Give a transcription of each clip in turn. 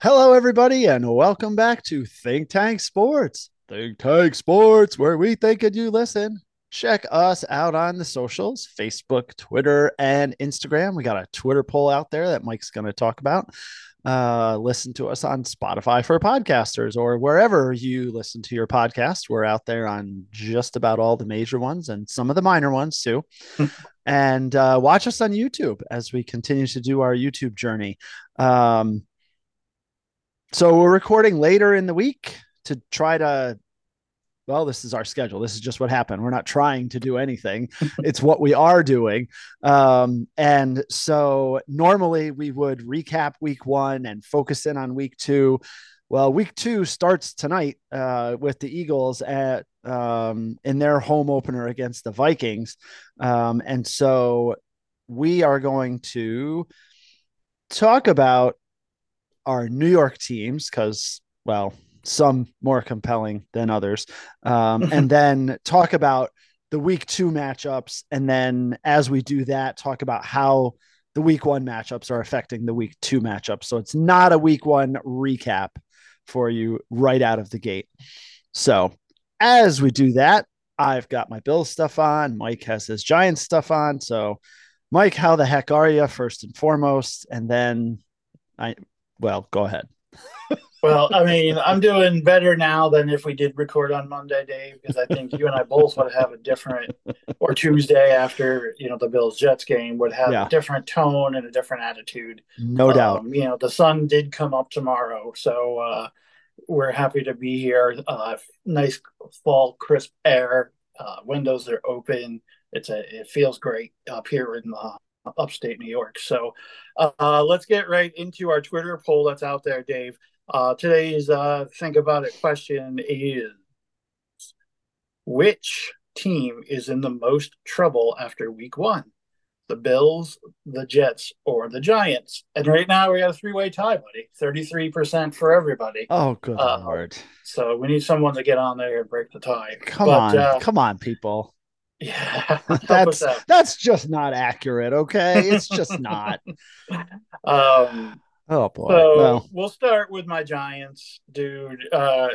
Hello, everybody, and welcome back to Think Tank Sports. Think Tank Sports, where we think and you listen. Check us out on the socials Facebook, Twitter, and Instagram. We got a Twitter poll out there that Mike's going to talk about. Uh, listen to us on Spotify for podcasters or wherever you listen to your podcast. We're out there on just about all the major ones and some of the minor ones too. and uh, watch us on YouTube as we continue to do our YouTube journey. Um, so we're recording later in the week to try to well this is our schedule. This is just what happened. We're not trying to do anything. It's what we are doing. Um, and so normally we would recap week one and focus in on week two. Well week two starts tonight uh, with the eagles at um, in their home opener against the vikings. Um, and so we are going to talk about our New York teams because, well, some more compelling than others, um, and then talk about the week two matchups. And then as we do that, talk about how the week one matchups are affecting the week two matchups. So it's not a week one recap for you right out of the gate. So as we do that, I've got my Bill stuff on. Mike has his Giants stuff on. So, Mike, how the heck are you first and foremost? And then I well, go ahead. well, I mean, I'm doing better now than if we did record on Monday, Dave, because I think you and I both would have a different, or Tuesday after you know the Bills Jets game would have yeah. a different tone and a different attitude. No um, doubt. You know, the sun did come up tomorrow, so uh, we're happy to be here. Uh, nice fall, crisp air. Uh, windows are open. It's a. It feels great up here in the upstate New York. So uh, let's get right into our Twitter poll that's out there, Dave. Uh, today's uh, think about it question is which team is in the most trouble after week one? The Bills, the Jets, or the Giants? And right now we got a three way tie, buddy. 33% for everybody. Oh, good uh, lord. So we need someone to get on there and break the tie. Come but, on. Uh, come on, people. Yeah, that's that's just not accurate. Okay, it's just not. um. Oh boy. So well. we'll start with my Giants, dude. Uh,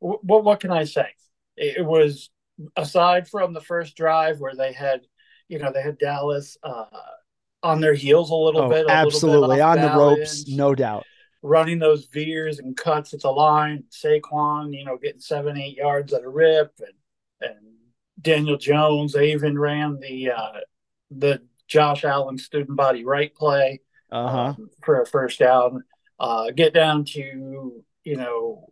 what what can I say? It was aside from the first drive where they had, you know, they had Dallas uh, on their heels a little oh, bit, a absolutely bit on balance, the ropes, no doubt. Running those veers and cuts at the line, Saquon, you know, getting seven, eight yards at a rip, and and Daniel Jones. They even ran the uh, the Josh Allen student body right play uh-huh. um, for a first down. Uh, get down to you know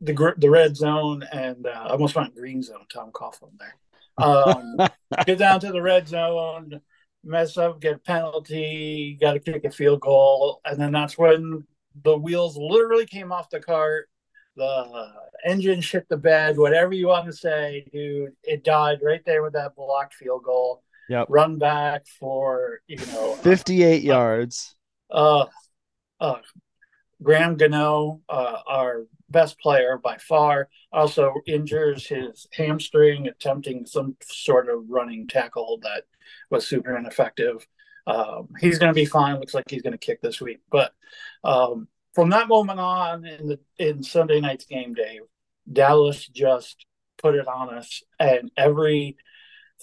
the the red zone and uh, I almost went green zone. Tom Coughlin there. Um, get down to the red zone, mess up, get a penalty, got to kick a field goal, and then that's when the wheels literally came off the cart the engine shit the bed, whatever you want to say, dude. It died right there with that blocked field goal. Yep. Run back for you know 58 uh, yards. Uh, uh, Graham Gano, uh, our best player by far, also injures his hamstring attempting some sort of running tackle that was super ineffective. Um, he's going to be fine. Looks like he's going to kick this week, but um, from that moment on in the in Sunday night's game day, Dallas just put it on us, and every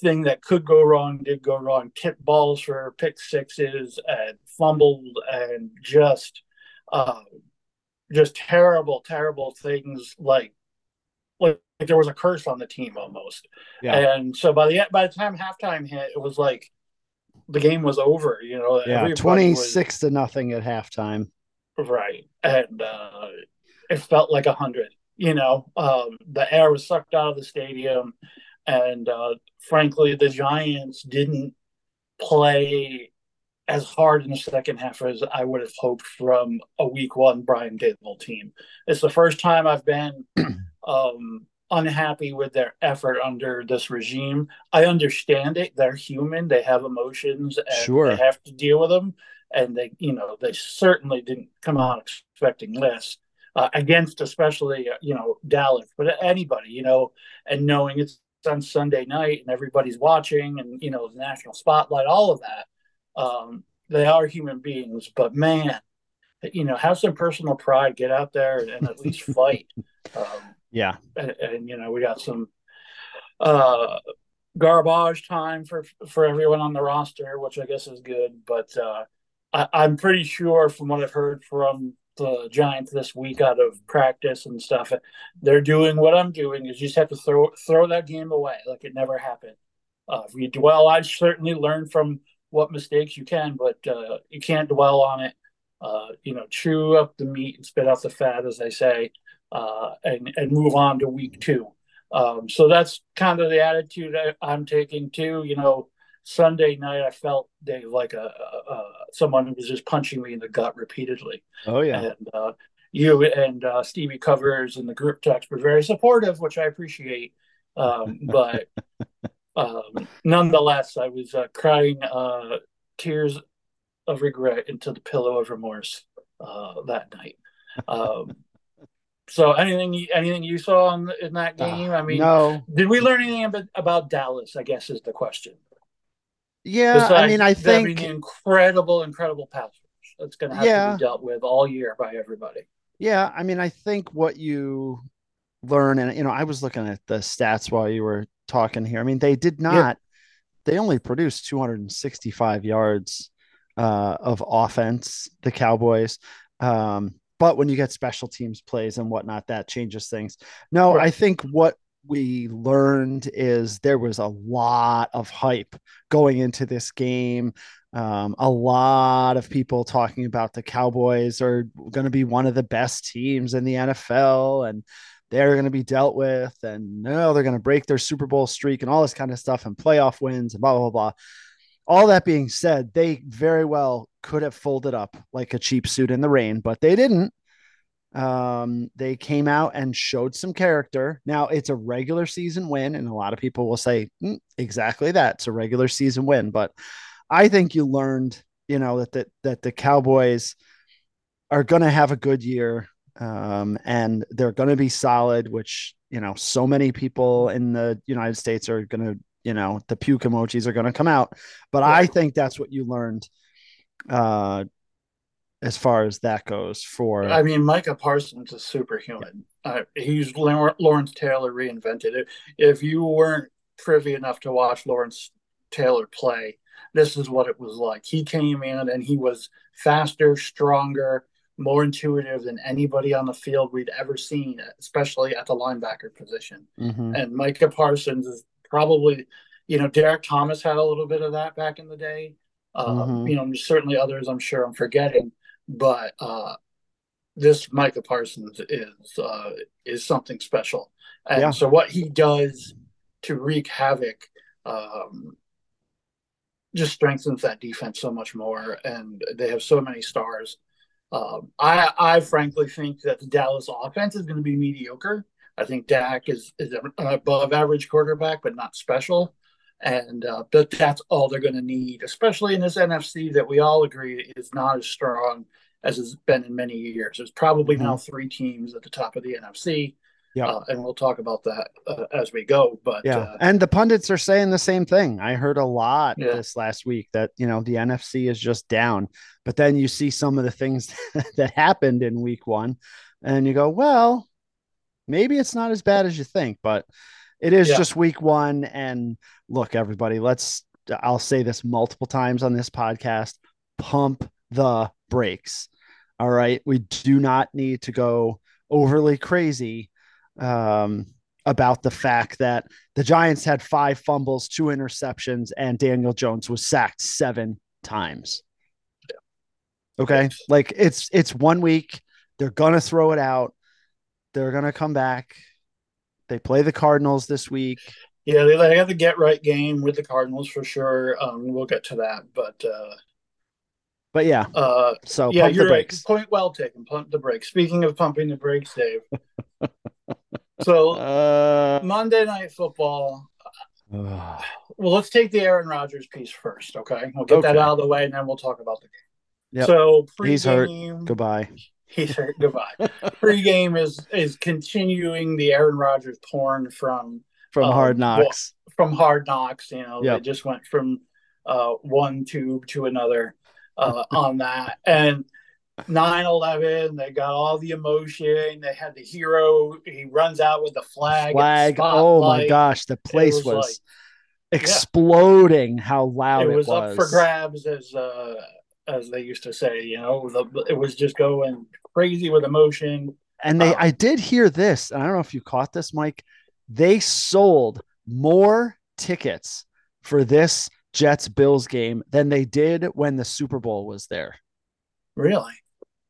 thing that could go wrong did go wrong. Tipped balls for pick sixes and fumbled and just uh, just terrible, terrible things like like there was a curse on the team almost. Yeah. And so by the by the time halftime hit, it was like the game was over. You know, yeah, twenty six to nothing at halftime. Right. And uh, it felt like a hundred. You know, um, the air was sucked out of the stadium, and uh, frankly, the Giants didn't play as hard in the second half as I would have hoped from a week one Brian Daboll team. It's the first time I've been um, unhappy with their effort under this regime. I understand it; they're human; they have emotions, and sure. they have to deal with them and they, you know, they certainly didn't come out expecting less uh, against, especially, uh, you know, Dallas, but anybody, you know, and knowing it's on Sunday night and everybody's watching, and you know, the national spotlight, all of that. Um, they are human beings, but man, you know, have some personal pride, get out there and, and at least fight. Um, yeah, and, and, you know, we got some uh, garbage time for for everyone on the roster, which I guess is good. But uh, I, I'm pretty sure, from what I've heard from the Giants this week out of practice and stuff, they're doing what I'm doing. Is you just have to throw throw that game away like it never happened. Uh, if you dwell, I certainly learn from what mistakes you can, but uh, you can't dwell on it. Uh, you know, chew up the meat and spit out the fat, as they say, uh, and and move on to week two. Um, so that's kind of the attitude I, I'm taking too. You know, Sunday night I felt Dave like a, a, a, someone who was just punching me in the gut repeatedly. Oh yeah, and uh, you and uh, Stevie Covers and the group text were very supportive, which I appreciate. Um, but um, nonetheless, I was uh, crying uh, tears of regret into the pillow of remorse uh, that night. Um, so anything anything you saw in, in that uh, game? I mean, no. Did we learn anything about, about Dallas? I guess is the question. Yeah, I mean, I think incredible, incredible pass rush that's going to have yeah. to be dealt with all year by everybody. Yeah, I mean, I think what you learn, and you know, I was looking at the stats while you were talking here. I mean, they did not. Yeah. They only produced 265 yards uh, of offense. The Cowboys. Um, but when you get special teams plays and whatnot, that changes things. No, right. I think what we learned is there was a lot of hype going into this game. Um, a lot of people talking about the Cowboys are going to be one of the best teams in the NFL and they're going to be dealt with. And no, they're going to break their Super Bowl streak and all this kind of stuff and playoff wins and blah, blah, blah. All that being said, they very well could have folded up like a cheap suit in the rain, but they didn't. Um, they came out and showed some character. Now it's a regular season win, and a lot of people will say mm, exactly that. It's a regular season win, but I think you learned, you know, that that, that the Cowboys are going to have a good year, um, and they're going to be solid. Which you know, so many people in the United States are going to, you know, the puke emojis are going to come out. But yeah. I think that's what you learned uh, as far as that goes for i mean micah parsons is superhuman. Uh, he's lawrence taylor reinvented it. If you weren't privy enough to watch lawrence taylor play this is what it was like. He came in and he was faster stronger more intuitive than anybody on the field we'd ever seen especially at the linebacker position. Mm-hmm. and micah parsons is probably you know Derrick thomas had a little bit of that back in the day. Um, mm-hmm. you know certainly others i'm sure i'm forgetting but uh, this Micah Parsons is uh, is something special, and yeah. so what he does to wreak havoc um, just strengthens that defense so much more, and they have so many stars. Um, I I frankly think that the Dallas offense is going to be mediocre. I think Dak is is an above average quarterback, but not special. And uh, but that's all they're going to need, especially in this NFC that we all agree is not as strong as it's been in many years. There's probably mm-hmm. now three teams at the top of the NFC. Yeah, uh, and we'll talk about that uh, as we go. But yeah, uh, and the pundits are saying the same thing. I heard a lot yeah. this last week that you know the NFC is just down, but then you see some of the things that happened in Week One, and you go, well, maybe it's not as bad as you think, but it is yeah. just week one. And look, everybody, let's, I'll say this multiple times on this podcast pump the brakes. All right. We do not need to go overly crazy um, about the fact that the Giants had five fumbles, two interceptions, and Daniel Jones was sacked seven times. Okay. Like it's it's one week. They're gonna throw it out. They're gonna come back. They play the Cardinals this week. Yeah, they, they have the get right game with the Cardinals for sure. Um, we'll get to that, but uh, but yeah. Uh, so yeah, you're right. Point well taken. Pump the brakes. Speaking of pumping the brakes, Dave. so uh, Monday Night Football. well, let's take the Aaron Rodgers piece first. Okay, we'll get okay. that out of the way, and then we'll talk about the game. Yep. So he's hurt. Goodbye. He's hurt. Goodbye. Pre-game is is continuing the Aaron Rodgers porn from from um, Hard Knocks. Well, from Hard Knocks, you know, yep. they just went from uh, one tube to another uh, on that, and 9-11 they got all the emotion they had the hero he runs out with the flag flag oh my gosh the place was, was like, exploding yeah. how loud it was, it was, up for grabs as uh as they used to say you know the, it was just going crazy with emotion and they um, i did hear this i don't know if you caught this mike they sold more tickets for this jets bills game than they did when the super bowl was there really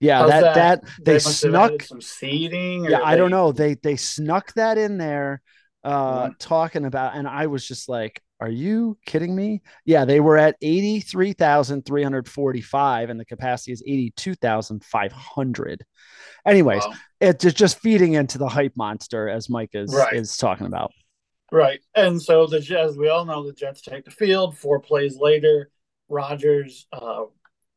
yeah, that, that, that they, they snuck some seating. Yeah, they... I don't know. They they snuck that in there, uh, mm. talking about, and I was just like, "Are you kidding me?" Yeah, they were at eighty three thousand three hundred forty five, and the capacity is eighty two thousand five hundred. Anyways, wow. it's just feeding into the hype monster as Mike is right. is talking about. Right, and so the as we all know, the Jets take the field. Four plays later, Rodgers. Uh,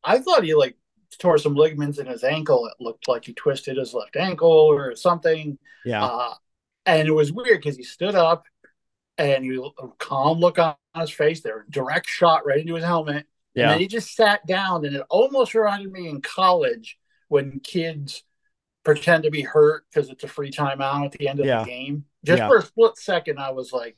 I thought he like tore some ligaments in his ankle. It looked like he twisted his left ankle or something. Yeah. Uh, and it was weird because he stood up and he a calm look on his face. There, direct shot right into his helmet. Yeah. And he just sat down, and it almost reminded me in college when kids pretend to be hurt because it's a free timeout at the end of yeah. the game. Just yeah. for a split second, I was like,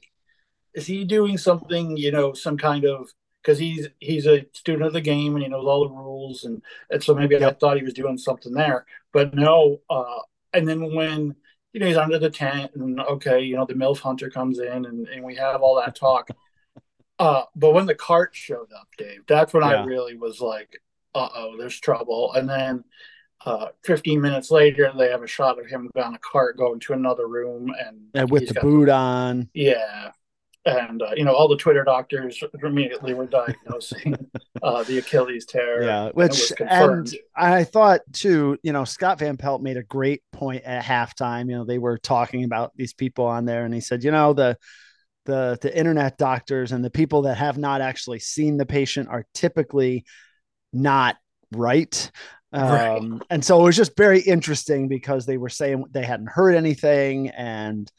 "Is he doing something? You know, some kind of because he's he's a student of the game and he knows all the rules and, and so maybe yep. I thought he was doing something there, but no. Uh, and then when you know he's under the tent and okay, you know the MILF hunter comes in and, and we have all that talk. uh, but when the cart showed up, Dave, that's when yeah. I really was like, uh oh, there's trouble. And then uh, 15 minutes later, they have a shot of him on a cart going to another room and, and with the boot the, on. Yeah, and uh, you know all the Twitter doctors immediately were diagnosing uh, the Achilles tear. Yeah, which and, I thought too. You know, Scott Van Pelt made a great point at halftime. You know, they were talking about these people on there, and he said, you know, the the the internet doctors and the people that have not actually seen the patient are typically not right. Right. Um, and so it was just very interesting because they were saying they hadn't heard anything and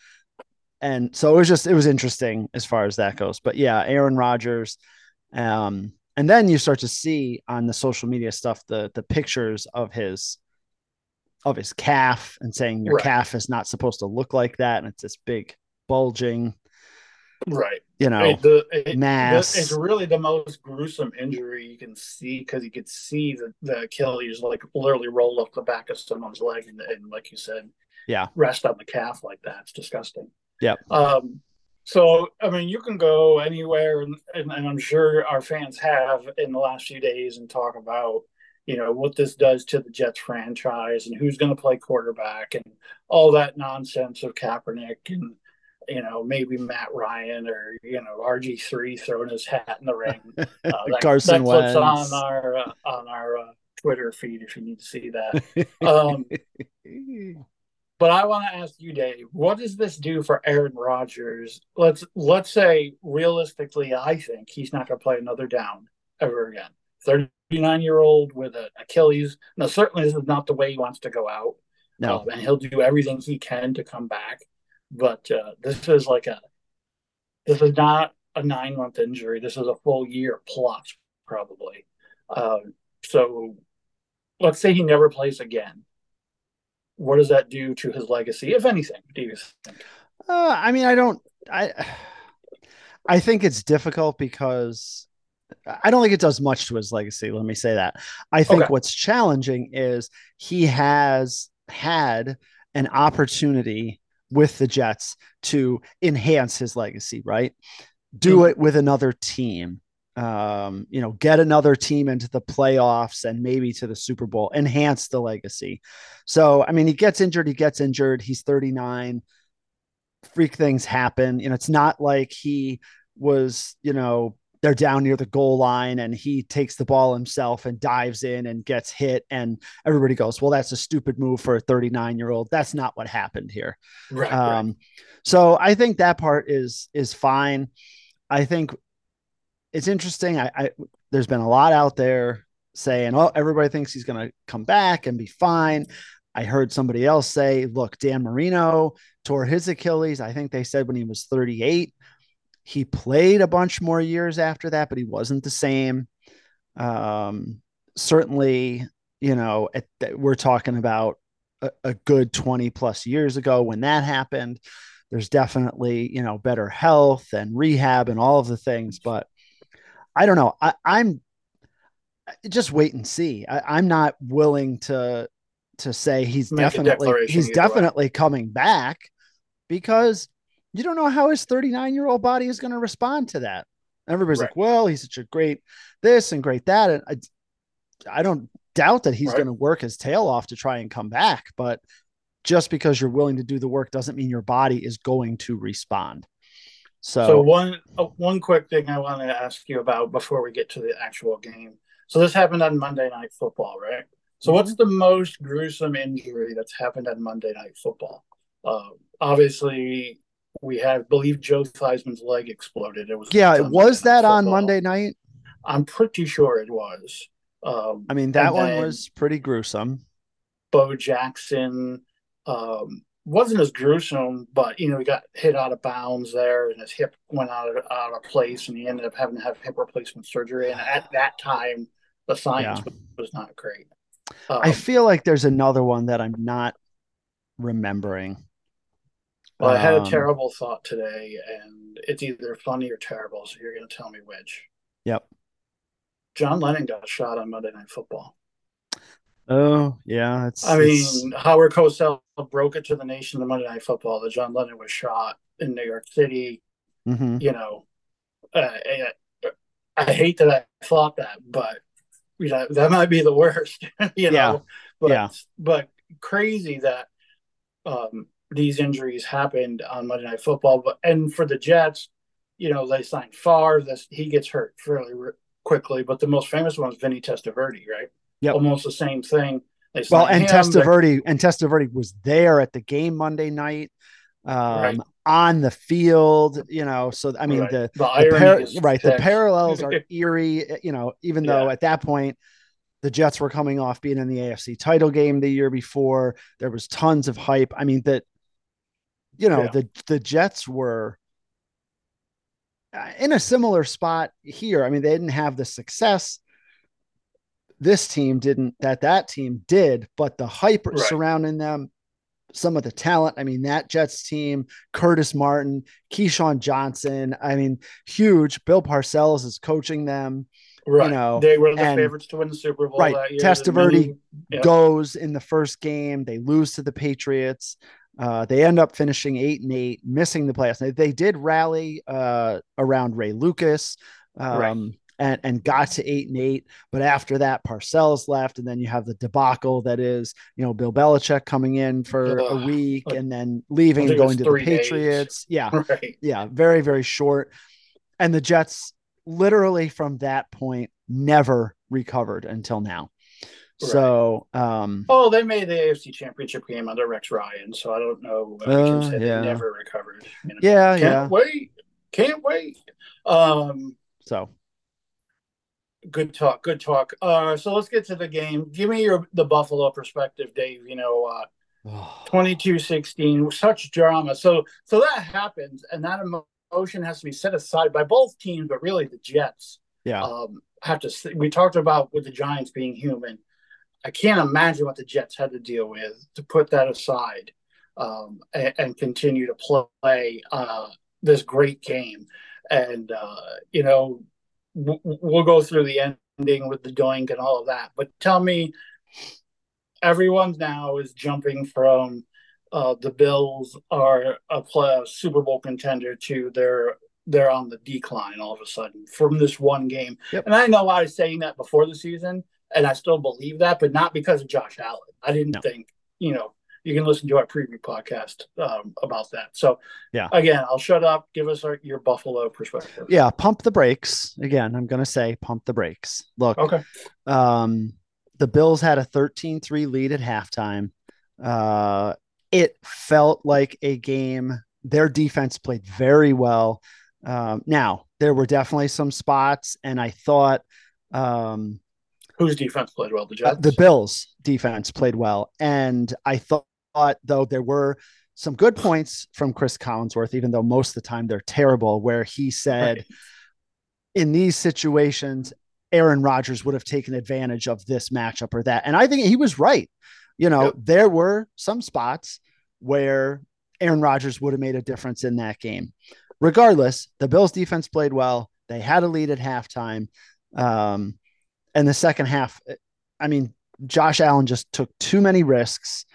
and so it was just it was interesting as far as that goes. But yeah, Aaron Rodgers, um, and then you start to see on the social media stuff the the pictures of his of his calf and saying your right. calf is not supposed to look like that, and it's this big bulging, right? You know, the, it, mass. it's really the most gruesome injury you can see because you could see the, the Achilles like literally roll up the back of someone's leg, and, and like you said, yeah, rest on the calf like that. It's disgusting. Yeah. Um, so, I mean, you can go anywhere, and, and, and, I'm sure our fans have in the last few days and talk about, you know, what this does to the Jets franchise and who's going to play quarterback and all that nonsense of Kaepernick and, you know, maybe Matt Ryan or, you know, RG3 throwing his hat in the ring. Uh, that, Carson that clips on our, uh, on our uh, Twitter feed if you need to see that. Um, But I want to ask you, Dave, what does this do for Aaron Rodgers? Let's let's say realistically, I think he's not going to play another down ever again. Thirty-nine year old with an Achilles. Now, certainly this is not the way he wants to go out. No, um, and he'll do everything he can to come back. But uh, this is like a this is not a nine month injury. This is a full year plus, probably. Um, so let's say he never plays again what does that do to his legacy, if anything? Do you think? Uh, I mean, I don't. I I think it's difficult because I don't think it does much to his legacy. Let me say that. I think okay. what's challenging is he has had an opportunity with the Jets to enhance his legacy, right? Do mm-hmm. it with another team um, you know, get another team into the playoffs and maybe to the Super Bowl, enhance the legacy. So, I mean, he gets injured, he gets injured. He's 39. Freak things happen. You know, it's not like he was, you know, they're down near the goal line and he takes the ball himself and dives in and gets hit and everybody goes well that's a stupid move for a 39 year old that's not what happened here right, um, right. so i think that part is is fine i think it's interesting. I, I there's been a lot out there saying, "Oh, everybody thinks he's going to come back and be fine." I heard somebody else say, "Look, Dan Marino tore his Achilles. I think they said when he was 38. He played a bunch more years after that, but he wasn't the same." Um, certainly, you know, at, we're talking about a, a good 20 plus years ago when that happened. There's definitely, you know, better health and rehab and all of the things, but I don't know. I, I'm just wait and see. I, am not willing to to say he's Make definitely he's definitely way. coming back because you don't know how his 39 year old body is going to respond to that. Everybody's right. like, well, he's such a great this and great that. And I, I don't doubt that he's right. going to work his tail off to try and come back. But just because you're willing to do the work doesn't mean your body is going to respond. So, so one uh, one quick thing I wanted to ask you about before we get to the actual game. So this happened on Monday Night Football, right? So what's the most gruesome injury that's happened on Monday Night Football? Uh, obviously, we have believe Joe Theismann's leg exploded. It was yeah. Was that on Monday night? I'm pretty sure it was. Um, I mean, that one was pretty gruesome. Bo Jackson um, wasn't as gruesome, but you know, he got hit out of bounds there, and his hip went out of, out of place, and he ended up having to have hip replacement surgery. And at that time, the science yeah. was not great. Um, I feel like there's another one that I'm not remembering. Well, I had a um, terrible thought today, and it's either funny or terrible. So you're going to tell me which. Yep. John Lennon got shot on Monday Night Football. Oh yeah, it's. I it's... mean, Howard Cosell broke it to the nation of Monday Night Football that John Lennon was shot in New York City. Mm-hmm. You know, uh, I, I, hate that I thought that, but you know that might be the worst. you know, yeah. but yeah. but crazy that um, these injuries happened on Monday Night Football. But and for the Jets, you know, they signed Favre. This he gets hurt fairly quickly. But the most famous one is Vinny Testaverde, right? Yeah, almost the same thing. well, and him, Testaverde and Testaverde was there at the game Monday night. Um, right. on the field, you know, so I mean right. the, the, the par- right, the parallels are eerie, you know, even yeah. though at that point the Jets were coming off being in the AFC title game the year before. There was tons of hype. I mean, that you know, yeah. the the Jets were uh, in a similar spot here. I mean, they didn't have the success this team didn't that that team did, but the hype right. surrounding them, some of the talent. I mean, that Jets team, Curtis Martin, Keyshawn Johnson. I mean, huge. Bill Parcells is coaching them. Right. You know, they were the and, favorites to win the Super Bowl. Right. Testaverde yeah. goes in the first game. They lose to the Patriots. Uh, they end up finishing eight and eight, missing the playoffs. They, they did rally uh, around Ray Lucas um, right. And, and got to eight and eight. But after that, Parcells left. And then you have the debacle that is, you know, Bill Belichick coming in for a week and then leaving and going to the Patriots. Days. Yeah. Right. Yeah. Very, very short. And the Jets literally from that point never recovered until now. So, um, oh, they made the AFC Championship game under Rex Ryan, so I don't know. Uh, yeah. Never recovered. You know? Yeah, Can't yeah. Wait, can't wait. Um, so good talk, good talk. Uh, so let's get to the game. Give me your the Buffalo perspective, Dave. You know, uh, 22-16, such drama. So, so that happens, and that emotion has to be set aside by both teams, but really the Jets. Yeah. Um, have to. We talked about with the Giants being human I can't imagine what the Jets had to deal with to put that aside um, and, and, continue to play uh, this great game. And uh, you know, we'll go through the ending with the doink and all of that. But tell me, everyone now is jumping from uh, the Bills are a, play, a Super Bowl contender to they're they're on the decline all of a sudden from this one game. Yep. And I know I was saying that before the season, and I still believe that, but not because of Josh Allen. I didn't no. think, you know, you can listen to our preview podcast um, about that. So, yeah, again, I'll shut up. Give us our, your Buffalo perspective. Yeah, pump the brakes. Again, I'm going to say pump the brakes. Look, okay. Um, the Bills had a 13 3 lead at halftime. Uh, it felt like a game. Their defense played very well. Um, now, there were definitely some spots, and I thought, um, Whose defense played well? The Jets. Uh, the Bills defense played well, and I thought though there were some good points from Chris Collinsworth, even though most of the time they're terrible. Where he said, right. in these situations, Aaron Rodgers would have taken advantage of this matchup or that. And I think he was right. You know, yep. there were some spots where Aaron Rodgers would have made a difference in that game. Regardless, the Bills defense played well. They had a lead at halftime. Um, and the second half, I mean, Josh Allen just took too many risks.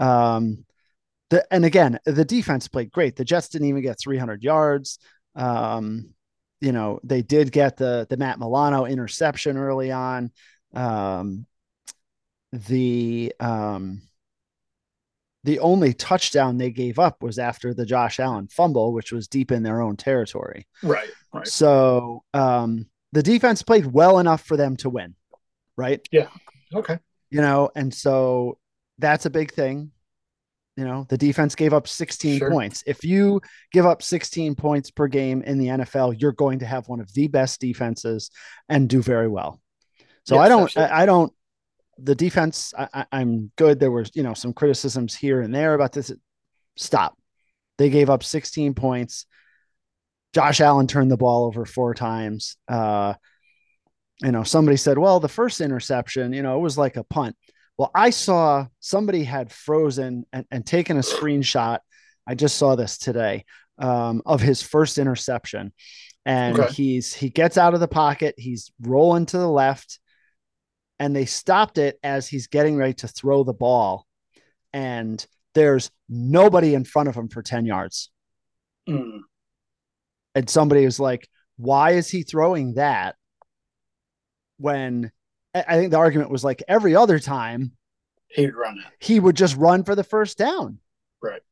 Um, the, and again, the defense played great. The Jets didn't even get 300 yards. Um, you know, they did get the the Matt Milano interception early on. Um, the um, the only touchdown they gave up was after the Josh Allen fumble, which was deep in their own territory. Right. Right. So um, the defense played well enough for them to win. Right. Yeah. Okay. You know, and so that's a big thing. You know, the defense gave up 16 sure. points. If you give up 16 points per game in the NFL, you're going to have one of the best defenses and do very well. So yes, I don't, I, I, don't, the defense, I, I'm good. There was, you know, some criticisms here and there about this. Stop. They gave up 16 points. Josh Allen turned the ball over four times. Uh, you know, somebody said, well, the first interception, you know, it was like a punt. Well, I saw somebody had frozen and, and taken a screenshot. I just saw this today um, of his first interception. And okay. he's he gets out of the pocket, he's rolling to the left, and they stopped it as he's getting ready to throw the ball. And there's nobody in front of him for 10 yards. Mm. And somebody was like, why is he throwing that when I think the argument was like every other time he'd run it. He would just run for the first down. Right.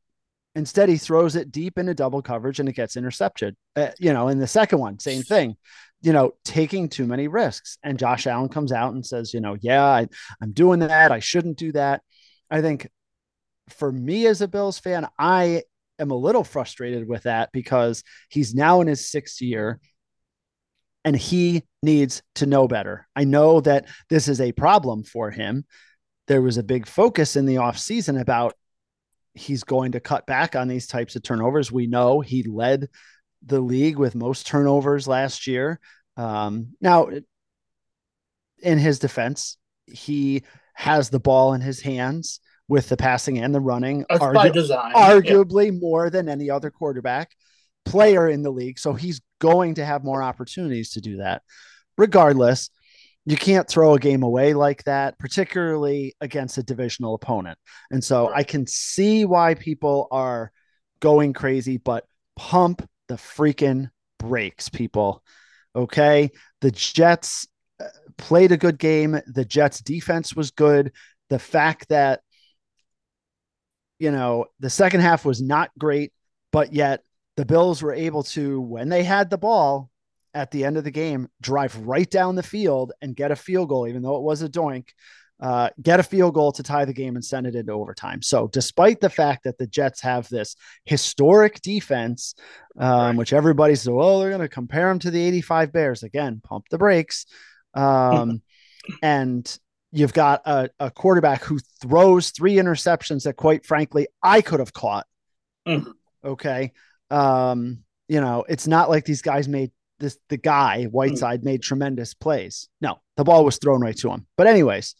Instead, he throws it deep into double coverage and it gets intercepted. Uh, you know, in the second one, same thing. You know, taking too many risks. And Josh Allen comes out and says, you know, yeah, I, I'm doing that. I shouldn't do that. I think for me as a Bills fan, I am a little frustrated with that because he's now in his sixth year and he needs to know better. I know that this is a problem for him. There was a big focus in the offseason about he's going to cut back on these types of turnovers. We know he led the league with most turnovers last year. Um, now, in his defense, he has the ball in his hands with the passing and the running, argu- design, arguably yeah. more than any other quarterback player in the league. So he's going to have more opportunities to do that. Regardless, you can't throw a game away like that, particularly against a divisional opponent. And so. I can see why people are going crazy, but pump the freaking brakes, people. Okay. The Jets uh, played a good game. The Jets defense was good. The fact that, you know, the second half was not great, but yet the Bills were able to, when they had the ball at the end of the game, drive right down the field and get a field goal, even though it was a doink, uh, get a field goal to tie the game and send it into overtime. So, despite the fact that the Jets have this historic defense, um, which everybody says, well, they're going to compare them to the 85 Bears. Again, pump the brakes. Um, and you've got a, a, quarterback who throws three interceptions that, quite frankly, I could have caught. Mm-hmm. Okay. Um, you know, it's not like these guys made this the guy Whitehead made tremendous plays. No, the ball was thrown right to him. But anyways,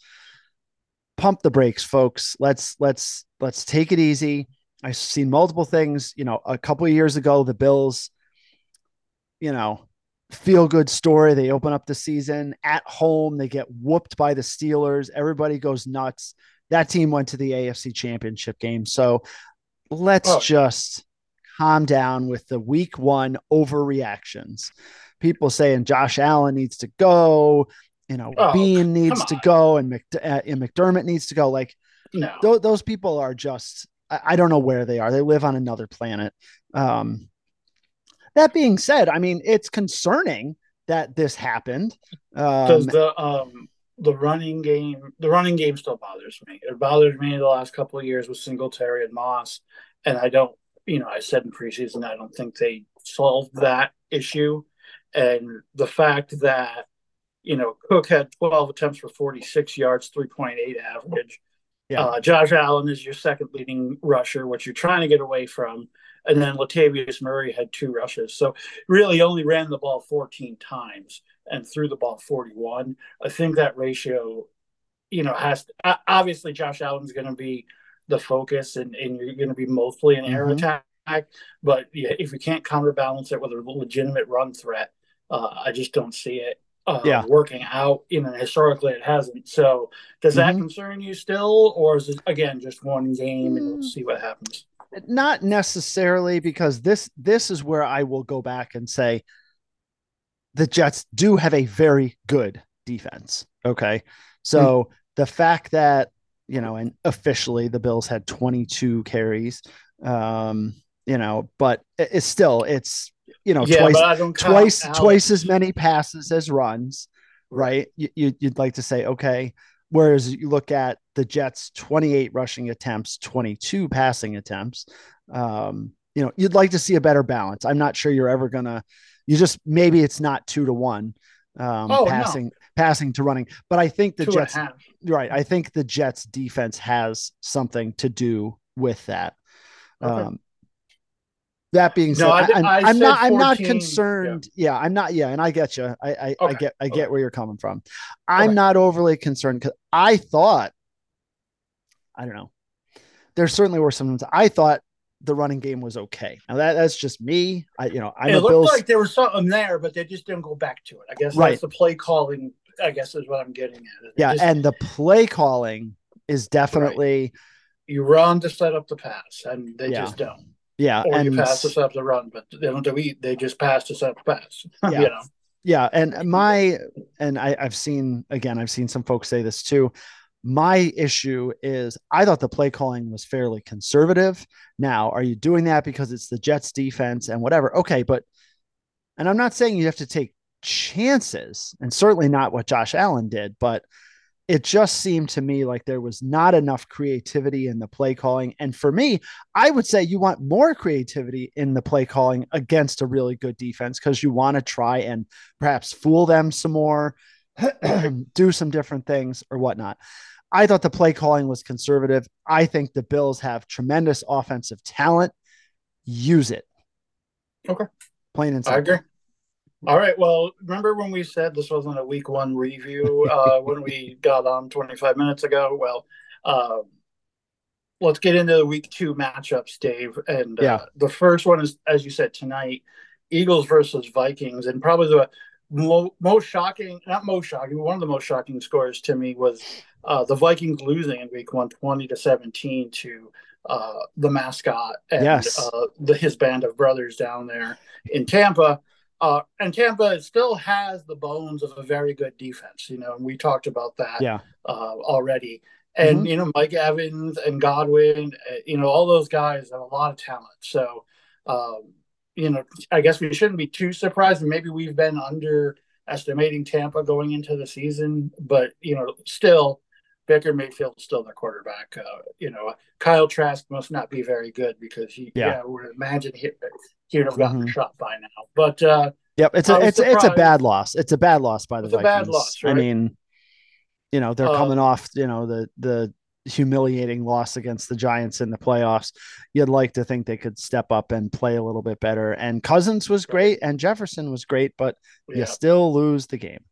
pump the brakes, folks. Let's let's let's take it easy. I've seen multiple things. You know, a couple of years ago, the Bills, you know, feel good story. They open up the season at home. They get whooped by the Steelers. Everybody goes nuts. That team went to the AFC Championship game. So let's oh. just calm down with the week one overreactions. People saying Josh Allen needs to go, you know, oh, Beane needs to go, and, Mc, uh, and McDermott needs to go. Like, no. th- those people are just, I, I, don't know where they are. They live on another planet. Um, that being said, I mean, it's concerning that this happened. Um, Does the um, the running game the running game still bothers me. It bothered me the last couple of years with Singletary and Moss, and I don't you know, I said in preseason, I don't think they solved that issue. And the fact that, you know, Cook had 12 attempts for 46 yards, 3.8 average. Yeah. Uh, Josh Allen is your second leading rusher, which you're trying to get away from. And then Latavius Murray had two rushes. So really only ran the ball 14 times. and threw the ball 41. I think that ratio, you know, has to, obviously Josh Allen's going to be the focus and, and you're going to be mostly an air mm-hmm. attack. But yeah, if you can't counterbalance it with a legitimate run threat, uh, I just don't see it uh, yeah. working out. You know, historically it hasn't. So does that mm-hmm. concern you still, or is it again just one game and we'll see what happens? Not necessarily, because this this is where I will go back and say the Jets do have a very good defense. Okay, so mm-hmm. the fact that you know, and officially the Bills had 22 carries, um, you know, but it's still it's you know, yeah, twice, twice, twice as many passes as runs, right? You, you'd like to say, okay. Whereas you look at the Jets, 28 rushing attempts, 22 passing attempts. Um, you know, you'd like to see a better balance. I'm not sure you're ever gonna. You just maybe it's not two to one, um, oh, passing no. passing to running. But I think the two Jets, right? I think the Jets defense has something to do with that. Okay. Um, that being said, no, I, am I'm, I'm not. 14, I'm not concerned. Yeah. yeah. I'm not. Yeah, and I get you. I I, okay. I get. I get okay. where you're coming from. I'm okay. not overly concerned because I thought. I don't know. There certainly were some. I thought the running game was okay. Now that that's just me. I you know I it looked Bills, like there was something there, but they just didn't go back to it. I guess right. that's the play calling. I guess is what I'm getting at. yeah, just, and the play calling is definitely. Right. You run to set up the pass, and they yeah. just don't. Yeah, or and you pass to set up the run, but they don't do eat. They just pass to set up the pass. Yeah. you know. Yeah, and my and I, I've seen again, I've seen some folks say this too. My issue is I thought the play calling was fairly conservative. Now, are you doing that because it's the Jets defense and whatever? Okay, but and I'm not saying you have to take chances, and certainly not what Josh Allen did, but it just seemed to me like there was not enough creativity in the play calling. And for me, I would say you want more creativity in the play calling against a really good defense because you want to try and perhaps fool them some more, do some different things or whatnot. I thought the play calling was conservative. I think the Bills have tremendous offensive talent. Use it. Okay. Plain and simple. I agree. All right. Well, remember when we said this wasn't a week one review uh, when we got on 25 minutes ago? Well, uh, let's get into the week two matchups, Dave. And uh, yeah. the first one is, as you said, tonight Eagles versus Vikings. And probably the mo- most shocking, not most shocking, one of the most shocking scores to me was uh, the Vikings losing in week one, 20 to 17 to uh, the mascot and yes. Uh, the, his band of brothers down there in Tampa. Uh, and Tampa still has the bones of a very good defense, you know, and we talked about that yeah. uh, already. And, mm-hmm. you know, Mike Evans and Godwin, uh, you know, all those guys have a lot of talent. So, um, you know, I guess we shouldn't be too surprised. Maybe we've been underestimating Tampa going into the season, but, you know, still, Baker Mayfield is still their quarterback. Uh, you know, Kyle Trask must not be very good because he, yeah, yeah would imagine he, he would have gotten mm-hmm. shot by now. But uh, yep, it's a it's surprised. it's a bad loss. It's a bad loss by the it's Vikings. A bad loss, right? I mean, you know, they're uh, coming off you know the the humiliating loss against the Giants in the playoffs. You'd like to think they could step up and play a little bit better. And Cousins was great and Jefferson was great, but yeah. you still lose the game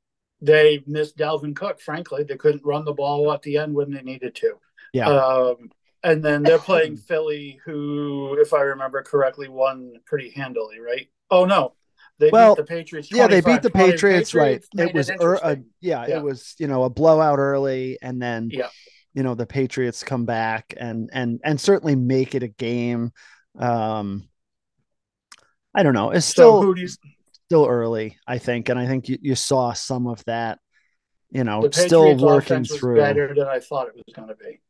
they missed Dalvin Cook. Frankly, they couldn't run the ball at the end when they needed to. Yeah. Um, and then they're playing Philly, who, if I remember correctly, won pretty handily, right? Oh no, they well, beat the Patriots. Yeah, they beat the Patriots, Patriots right? It was, it er, a, yeah, yeah, it was you know a blowout early, and then yeah. you know the Patriots come back and and and certainly make it a game. Um, I don't know. It's still so you, still early, I think, and I think you, you saw some of that. You know, still working through. better than I thought it was going to be.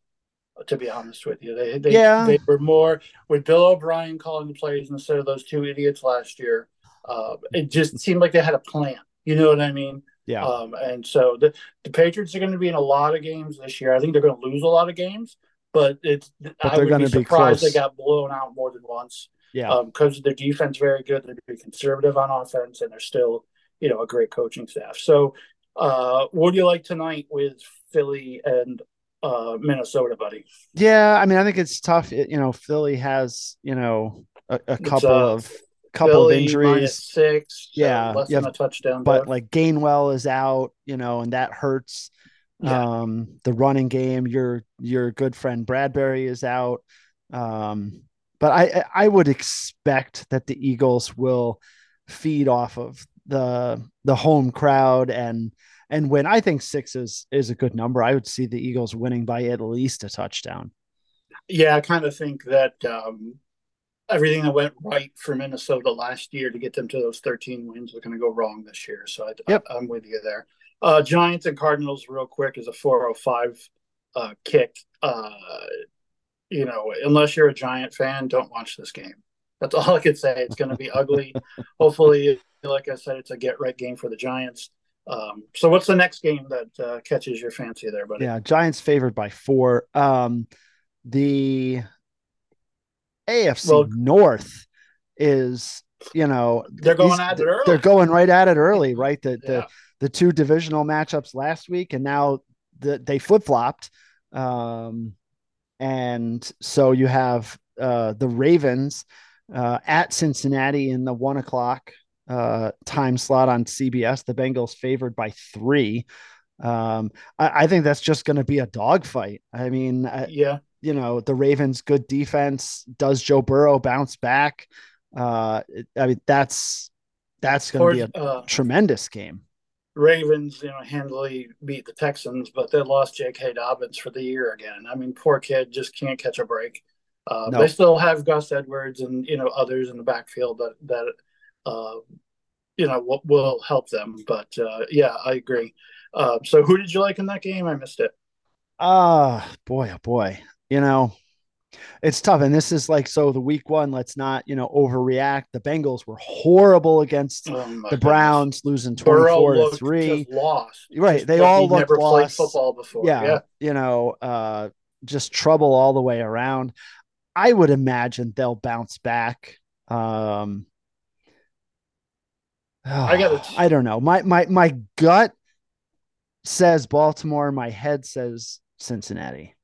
To be honest with you, they they, yeah. they were more with Bill O'Brien calling the plays instead of those two idiots last year. Uh, it just seemed like they had a plan. You know what I mean? Yeah. Um, and so the, the Patriots are going to be in a lot of games this year. I think they're going to lose a lot of games, but it's but I would be surprised be they got blown out more than once. Yeah. Because um, their defense very good. They're very conservative on offense, and they're still, you know, a great coaching staff. So, uh, what do you like tonight with Philly and uh, Minnesota, buddy? Yeah, I mean, I think it's tough. It, you know, Philly has, you know, a, a couple uh, of couple Philly of injuries. six. so Yeah, less you than a touchdown. but like Gainwell is out, you know, and that hurts. Yeah. Um, the running game, your your good friend Bradbury is out. Um, but I I- would expect that the Eagles will feed off of the the home crowd and and win. I think six is is a good number. I would see the Eagles winning by at least a touchdown. yeah, I kind of think that um, everything that went right for Minnesota last year to get them to those 13 wins was going to go wrong this year. So I, Yep. I, am with you there. Uh, Giants and Cardinals, real quick, is a 405 uh, kick. Uh, you know, unless you're a Giant fan, don't watch this game. That's all I could say. It's going to be ugly. Hopefully, like I said, it's a get right game for the Giants. Um, so, what's the next game that uh, catches your fancy there, buddy? Yeah, Giants favored by four. Um, the AFC Well- North is, you know, They're going these- at it early. They're going right at it early, right? The Yeah. the the two divisional matchups last week, and now the, they flip flopped. Um, and so you have uh, the Ravens uh, at Cincinnati in the one o'clock uh, time slot on CBS. The Bengals favored by three. Um, I, I think that's just going to be a dogfight. I mean, I, yeah. you know, the Ravens' good defense. Does Joe Burrow bounce back? Uh, I mean, that's that's going to be a uh, tremendous game. Ravens, you know, handily beat the Texans, but they lost J.K. Dobbins for the year again. I mean, poor kid just can't catch a break. Uh, No. They still have Gus Edwards and you know others in the backfield that that uh, you know will, will help them. But uh, yeah, I agree. Uh, so, who did you like in that game? I missed it. Ah, boy, oh boy. You know, it's tough. And this is like, so the week one, let's not, you know, overreact. The Bengals were horrible against Oh, the goodness. Browns, losing Burrow 24 to 3. lost. Right, Just they all looked never played lost. football before. Yeah, yeah. You know, uh, just trouble all the way around. I would imagine they'll bounce back. Um, I gotta- I don't know. My my my gut says Baltimore. My head says Cincinnati.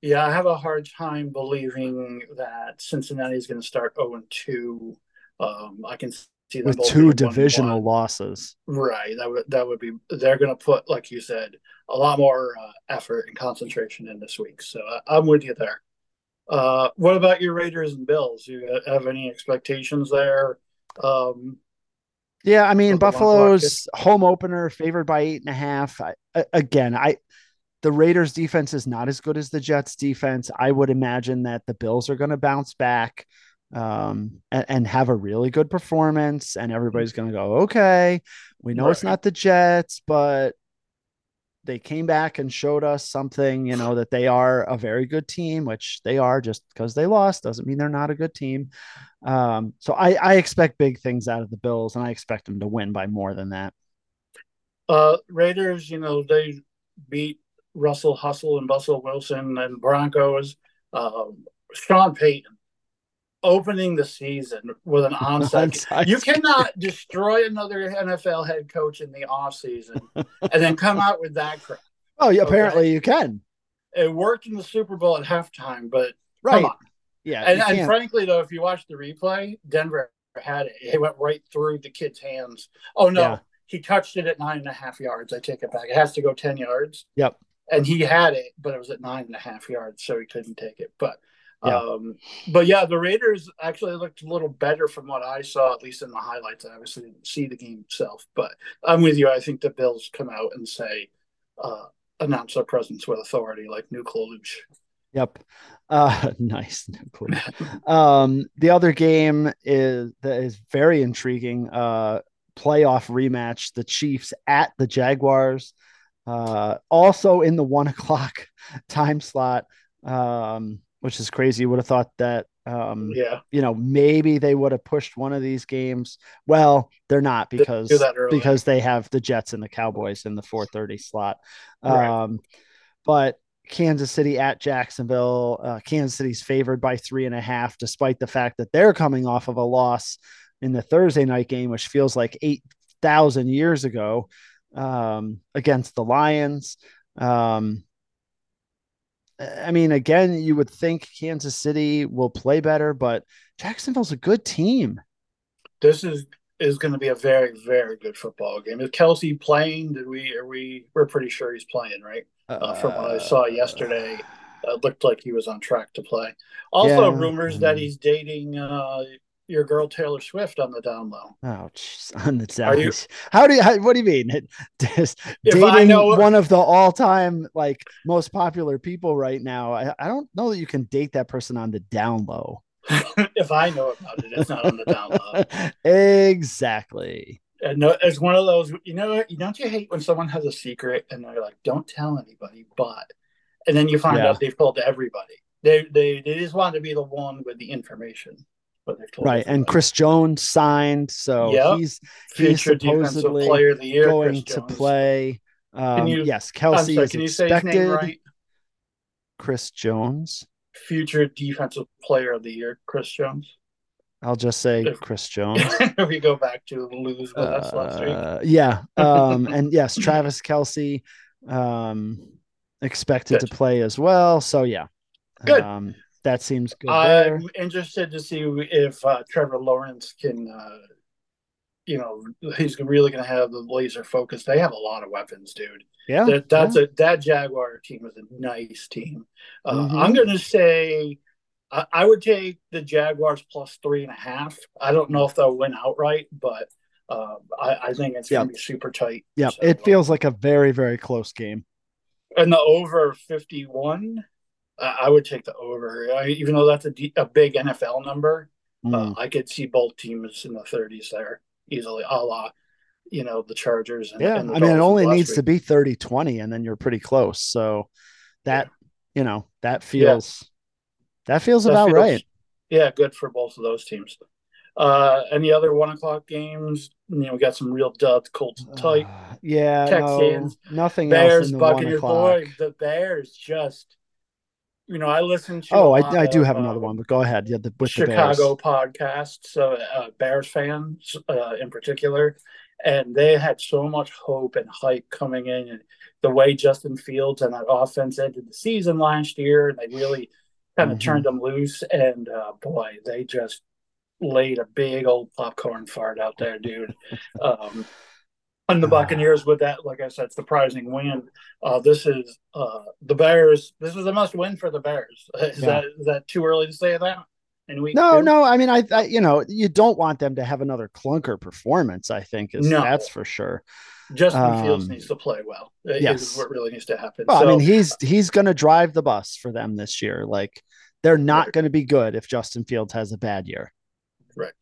Yeah, I have a hard time believing that Cincinnati is going to start 0 and 2. Um, I can see them with two divisional 1-1. losses. Right. That would that would be. They're going to put, like you said, a lot more uh, effort and concentration in this week. So I, I'm with you there. Uh, what about your Raiders and Bills? You have any expectations there? Um, Yeah, I mean Buffalo's home opener favored by eight and a half. I, again, I the Raiders defense is not as good as the Jets defense. I would imagine that the Bills are going to bounce back um, and, and have a really good performance, and everybody's going to go, okay, we know it's not the Jets, but they came back and showed us something, you know, that they are a very good team, which they are just because they lost doesn't mean they're not a good team. Um, so I, I expect big things out of the Bills and I expect them to win by more than that. uh, Raiders, you know, they beat Russell Hustle and Russell Wilson and Broncos. Um, Sean Payton opening the season with an onside. Onside you cannot destroy another NFL head coach in the offseason and then come out with that crap. Oh, yeah, Okay. apparently you can. It worked in the Super Bowl at halftime, but Right. come on. Yeah. And, and frankly, though, if you watch the replay, Denver had it. It went right through the kid's hands. Oh, no. Yeah. He touched it at nine and a half yards. I take it back. It has to go 10 yards. Yep. And he had it, but it was at nine and a half yards, so he couldn't take it. But, Yeah. um, but yeah, the Raiders actually looked a little better from what I saw, at least in the highlights. I obviously didn't see the game itself, but I'm with you. I think the Bills come out and say, uh, announce their presence with authority, like Nuke LaLoosh. Yep. Uh, nice. Um, the other game is that is very intriguing. Uh, playoff rematch: the Chiefs at the Jaguars. Uh, also in the one o'clock time slot, um, which is crazy. You would have thought that. Um, Yeah. you know, maybe they would have pushed one of these games. Well, they're not because early. because they have the Jets and the Cowboys in the 4:30 slot. Right. Um, but Kansas City at Jacksonville, uh, Kansas City's favored by three and a half, despite the fact that they're coming off of a loss in the Thursday night game, which feels like eight thousand years ago um, against the Lions. Um, I mean, again, you would think Kansas City will play better, but Jacksonville's a good team. this is is going to be a very very good football game. Is Kelce playing? Did we are we we're pretty sure he's playing, right? Uh, from what I saw yesterday, it uh, looked like he was on track to play. Also, yeah. rumors that he's dating uh, your girl Taylor Swift on the down low. Oh, geez. on the down. You, how do you? How, what do you mean? Just dating know, one of the all-time like most popular people right now. I, I don't know that you can date that person on the down low. if I know about it, it's not on the down low. exactly. And no, it's one of those. You know, don't you hate when someone has a secret and they're like, "Don't tell anybody," but, and then you find yeah. out they've told everybody. They they they just want to be the one with the information right. And Chris Jones signed, so yep. he's he's supposedly player of the year, going to play. Um, you, yes, Kelce sorry, is expected. Right? Chris Jones, future defensive player of the year, Chris Jones. I'll just say if, Chris Jones. we go back to lose with us last week. Uh, yeah, um, and yes, Travis Kelce um, expected Good. to play as well. So yeah, Good. Um, that seems good. I'm there. interested to see if uh, Trevor Lawrence can, uh, you know, he's really going to have the laser focus. They have a lot of weapons, dude. Yeah, that, that's yeah. a that Jaguar team is a nice team. Uh, mm-hmm. I'm going to say I, I, would take the Jaguars plus three and a half. I don't know if they'll win outright, but uh, I, I, think it's yep. going to be super tight. Yeah, so, it feels like a very very close game. And the over 51 I would take the over, I, even though that's a, D, a big NFL number. Mm. Uh, I could see both teams in the 30s there easily, a la, you know, the Chargers. And, yeah, and I mean, it only needs week. to be 30 20, and then you're pretty close. So that, yeah. you know, that feels, yeah. that feels that about feels, right. Yeah, good for both of those teams. Uh, any other one o'clock games? You know, we got some real dubs. Colts tight. Uh, yeah, Texans, no, nothing Bears, Buccaneers. Boy, the Bears just you know, I listen to. Oh, I, I do have another one, but go ahead. Yeah, the with Chicago the podcast, so uh, Bears fans uh, in particular, and they had so much hope and hype coming in, and the way Justin Fields and that offense ended the season last year, and they really kind of mm-hmm. turned them loose, and uh, boy, they just laid a big old popcorn fart out there, dude. Um, and the Buccaneers with that, like I said, surprising win. Uh, this is uh, the Bears. This is a must win for the Bears. Is yeah. that is that too early to say that? In week no, two? no. I mean, I, I, you know, you don't want them to have another clunker performance. I think is no. that's for sure. Justin um, Fields needs to play well. Yes, is what really needs to happen. Well, so, I mean, he's he's going to drive the bus for them this year. Like they're not going to be good if Justin Fields has a bad year. Right.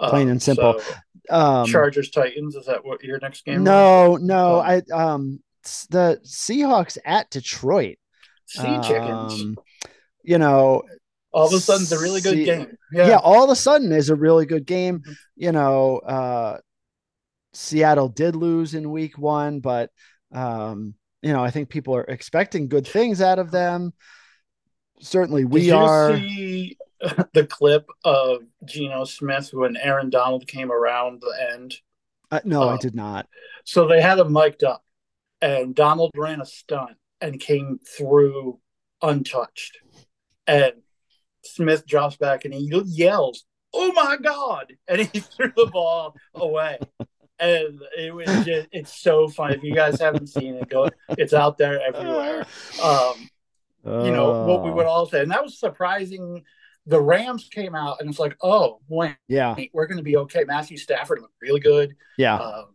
Plain um, and simple. So, um, Chargers Titans is that what your next game? No, was? no. I um the Seahawks at Detroit. Sea chickens. Um, you know, all of a sudden it's a really good game. Yeah. yeah, all of a sudden is a really good game. Mm-hmm. You know, uh Seattle did lose in week one, but um, you know, I think people are expecting good things out of them. Certainly we are see the clip of Geno Smith when Aaron Donald came around the end? Uh, no, I did not. So they had him mic'd up, and Donald ran a stunt and came through untouched. And Smith drops back and he yells, "Oh my god!" and he threw the ball away. And it was just—it's so funny. If you guys haven't seen it, go. It's out there everywhere. Um, you know what we would all say, and that was surprising the Rams came out and it's like, oh, wait, yeah, we're going to be okay. Matthew Stafford looked really good. Yeah. Um,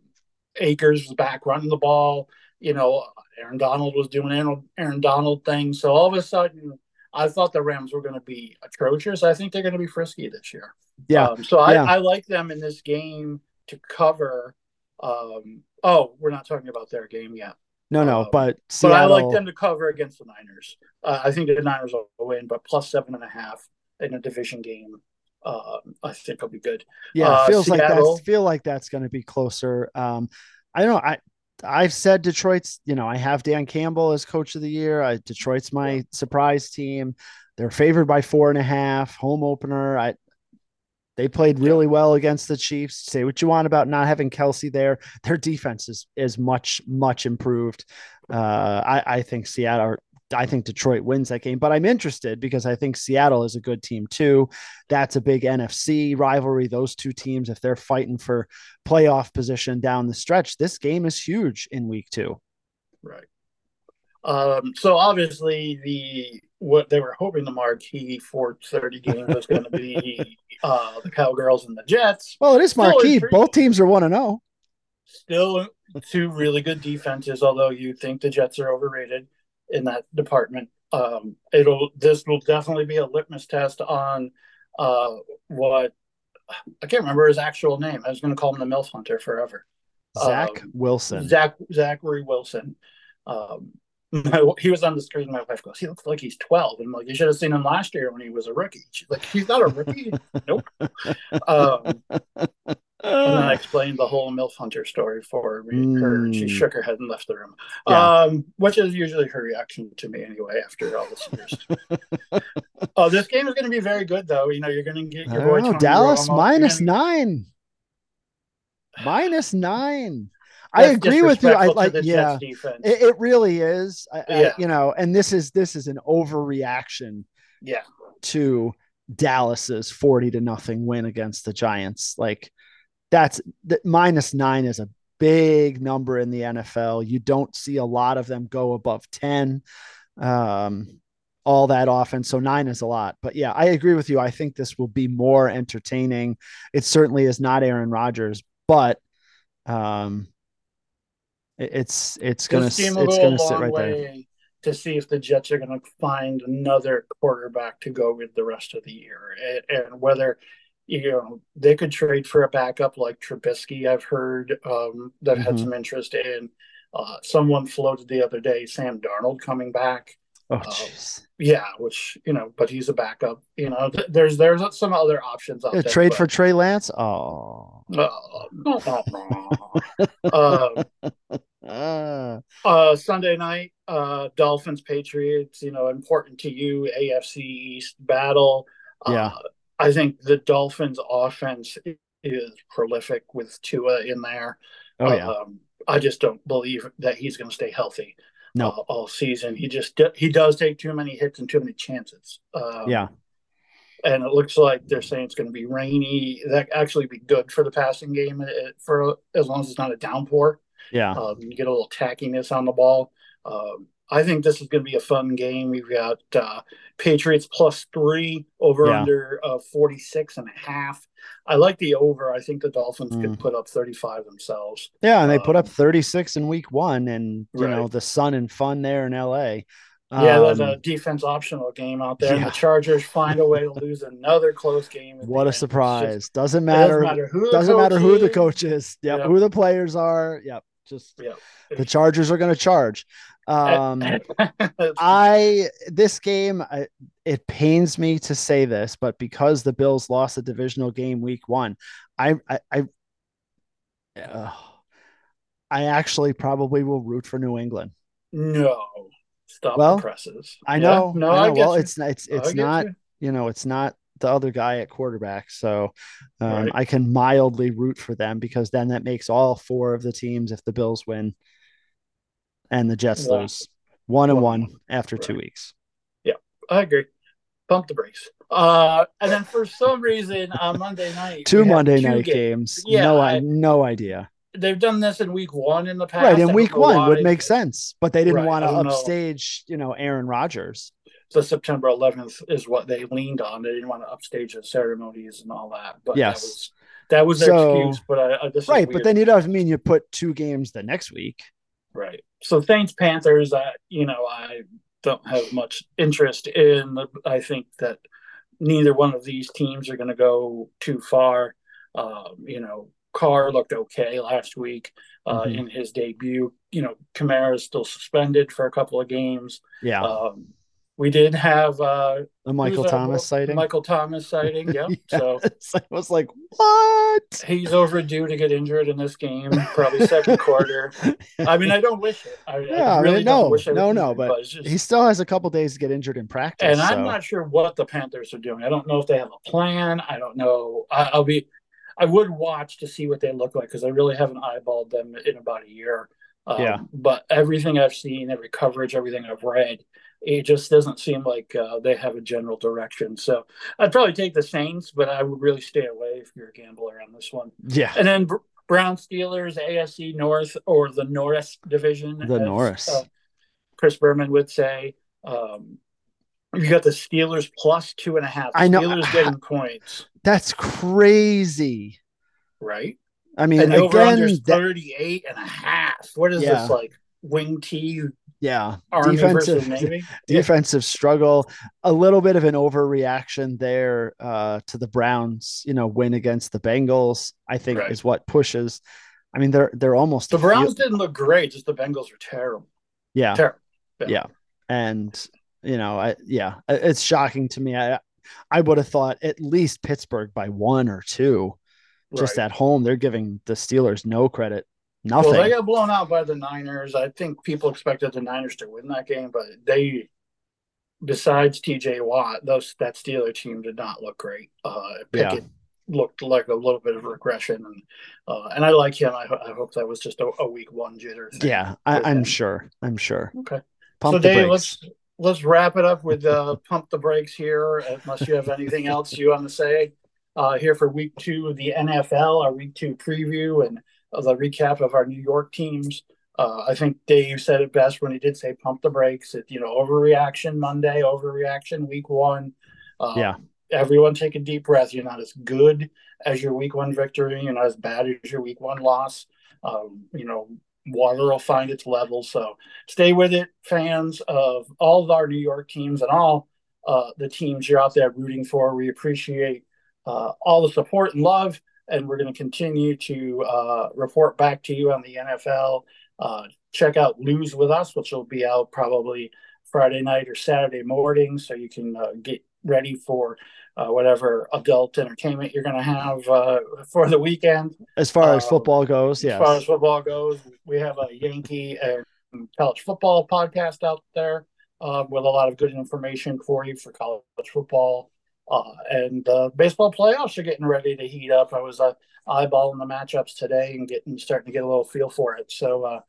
Akers was back running the ball. You know, Aaron Donald was doing Aaron, Aaron Donald things. So all of a sudden, I thought the Rams were going to be atrocious. I think they're going to be frisky this year. Yeah. Um, so I, I like them in this game to cover. Um, oh, we're not talking about their game yet. No, no, um, but Seattle... but I like them to cover against the Niners. Uh, I think the Niners will win, but plus seven and a half in a division game. Uh, I think will be good. Yeah, uh, feels Seattle, like that's feel like that's going to be closer. Um, I don't know. I I've said Detroit's. You know, I have Dan Campbell as coach of the year. I, Detroit's my yeah. surprise team. They're favored by four and a half. Home opener. I they played really well against the Chiefs. Say what you want about not having Kelce there. Their defense is is much much improved. Uh, I I think Seattle I think Detroit wins that game, but I'm interested because I think Seattle is a good team too. That's a big NFC rivalry. Those two teams, if they're fighting for playoff position down the stretch, this game is huge in week two. Right. Um, so obviously the what they were hoping the marquee 430 game was going to be uh, the Cowgirls and the Jets. Well, it is marquee. Both teams are one to zero. Still two really good defenses, although you think the Jets are overrated in that department. Um, it'll this will definitely be a litmus test on uh, what I can't remember his actual name. I was going to call him the MILF Hunter forever. Zach um, Wilson. Zach Zachary Wilson. Um, my, he was on the screen. My wife goes, "He looks like he's 12." And I'm like, "You should have seen him last year when he was a rookie." She's like, "He's not a rookie." nope. Um, and then I explained the whole MILF Hunter story for her. Mm. She shook her head and left the room, yeah. um, which is usually her reaction to me anyway after all this years. oh, this game is going to be very good, though. You know, you're going to get your boy know, Dallas minus nine. Minus nine. I agree with you. I like, yeah, it, it, really is. I, yeah. I, you know, and this is this is an overreaction. Yeah. To Dallas's forty to nothing win against the Giants, like that's that minus nine is a big number in the NFL. You don't see a lot of them go above 10 um, all that often. So nine is a lot. But yeah, I agree with you. I think this will be more entertaining. It certainly is not Aaron Rodgers, but um, it, it's it's gonna it's gonna sit right there to see if the Jets are going to find another quarterback to go with the rest of the year, and, and whether you know, they could trade for a backup like Trubisky. I've heard um, that mm-hmm. had some interest in. Uh, someone floated the other day Sam Darnold coming back. Oh, uh, jeez. Uh, yeah, which you know, but he's a backup. You know, th- there's there's some other options out yeah, there. Trade but, for Trey Lance. Oh. Uh, uh, uh, Sunday night, uh, Dolphins Patriots. You know, important to you, AFC East battle. Yeah. I think the Dolphins' offense is prolific with Tua in there. Oh yeah. Um, I just don't believe that he's going to stay healthy. No, uh, all season. He just he does take too many hits and too many chances. Um, yeah. And it looks like they're saying it's going to be rainy. That actually be good for the passing game uh, for as long as it's not a downpour. Yeah. Um, you get a little tackiness on the ball. Um, I think this is going to be a fun game. We've got uh, Patriots plus three over yeah. under uh, 46 and a half. I like the over. I think the Dolphins mm. could put up 35 themselves. Yeah, and they um, put up um, 36 in week one, and you right. know the sun and fun there in LA. Yeah, um, there's a defense optional game out there. Yeah. the Chargers find a way to lose another close game. What a surprise! Just, doesn't matter. Doesn't matter who. Doesn't matter who the coach is. Yep, yep. Who the players are. Yep. Just yep. the Chargers are going to charge. Um, I this game I, it pains me to say this, but because the Bills lost a divisional game week one, I I I, uh, I actually probably will root for New England. No, stop well, the presses. I know. Yeah, no, I know. I well, you. it's it's it's not you. you know it's not the other guy at quarterback. So um, right. I can mildly root for them because then that makes all four of the teams, if the Bills win, and the Jets yeah. lose one and one, after two weeks. Yeah, I agree. Pump the brakes. Uh, and then for some reason on Monday night, two Monday two night games. games. Yeah, no, I, no idea. They've done this in week one in the past. Right, in week one why. would make sense, but they didn't right, want to upstage, know. you know, Aaron Rodgers. The September 11th is what they leaned on. They didn't want to upstage the ceremonies and all that. But yes. that was that was their so, excuse. But I, I, right, but then you don't mean you put two games the next week. Right. So Saints Panthers, I you know I don't have much interest in. I think that neither one of these teams are going to go too far. Um, you know, Carr looked okay last week uh, mm-hmm. in his debut. You know, Kamara is still suspended for a couple of games. Yeah. Um, we did have uh, a Michael Thomas sighting. Michael Thomas sighting. Yeah. yes. So I was like, what? He's overdue to get injured in this game, probably second quarter. I mean, I don't wish it. I, yeah, I really I mean, no, no, no, but, but just, he still has a couple days to get injured in practice. And so. I'm not sure what the Panthers are doing. I don't know if they have a plan. I don't know. I, I'll be. I would watch to see what they look like because I really haven't eyeballed them in about a year. Um, yeah. But everything I've seen, every coverage, everything I've read, it just doesn't seem like uh, they have a general direction. So I'd probably take the Saints, but I would really stay away if you're a gambler on this one. Yeah. And then Brown Steelers, AFC North, or the Norris division. The as, Norris. Uh, Chris Berman would say. Um, you got the Steelers plus two and a half. I know. Steelers getting points. That's crazy. Right? I mean, and again, that, 38 and a half. What is yeah. this like? Wing T yeah, Army defensive defensive yeah. struggle, a little bit of an overreaction there uh, to the Browns. You know, win against the Bengals. I think right. is what pushes. I mean, they're they're almost the Browns didn't look great. Just the Bengals are terrible. Yeah, terrible. Yeah. yeah, and you know, I yeah, it's shocking to me. I I would have thought at least Pittsburgh by one or two, just right. at home. They're giving the Steelers no credit Nothing. Well, they got blown out by the Niners. I think people expected the Niners to win that game, but they, besides T.J. Watt, those that Steeler team did not look great. Uh, Pickett yeah. looked like a little bit of regression, and uh, and I like him. I, I hope that was just a, a week one jitter. yeah, I, am sure. I'm sure. Okay. Pump so, Dave, let's let's wrap it up with uh, pump the brakes here. Unless you have anything else you want to say uh, here for week two of the NFL, our week two preview, and the recap of our New York teams. Uh, I think Dave said it best when he did say pump the brakes. It, you know, overreaction Monday, overreaction week one. Um, yeah. Everyone take a deep breath. You're not as good as your week one victory. You're not as bad as your week one loss. Um, you know, water will find its level. So stay with it, fans of all of our New York teams and all uh, the teams you're out there rooting for. We appreciate uh, all the support and love and we're going to continue to uh, report back to you on the NFL. Uh, check out Lose with Us, which will be out probably Friday night or Saturday morning, so you can uh, get ready for uh, whatever adult entertainment you're going to have uh, for the weekend. As far as um, football goes, yes. As far as football goes, we have a Yankee and college football podcast out there uh, with a lot of good information for you for college football uh, and uh, baseball playoffs are getting ready to heat up. I was uh, eyeballing the matchups today and getting starting to get a little feel for it. So, uh,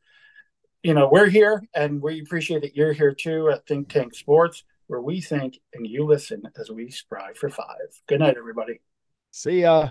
you know, we're here and we appreciate that you're here too at Think Tank Sports, where we think and you listen as we strive for five. Good night, everybody. See ya.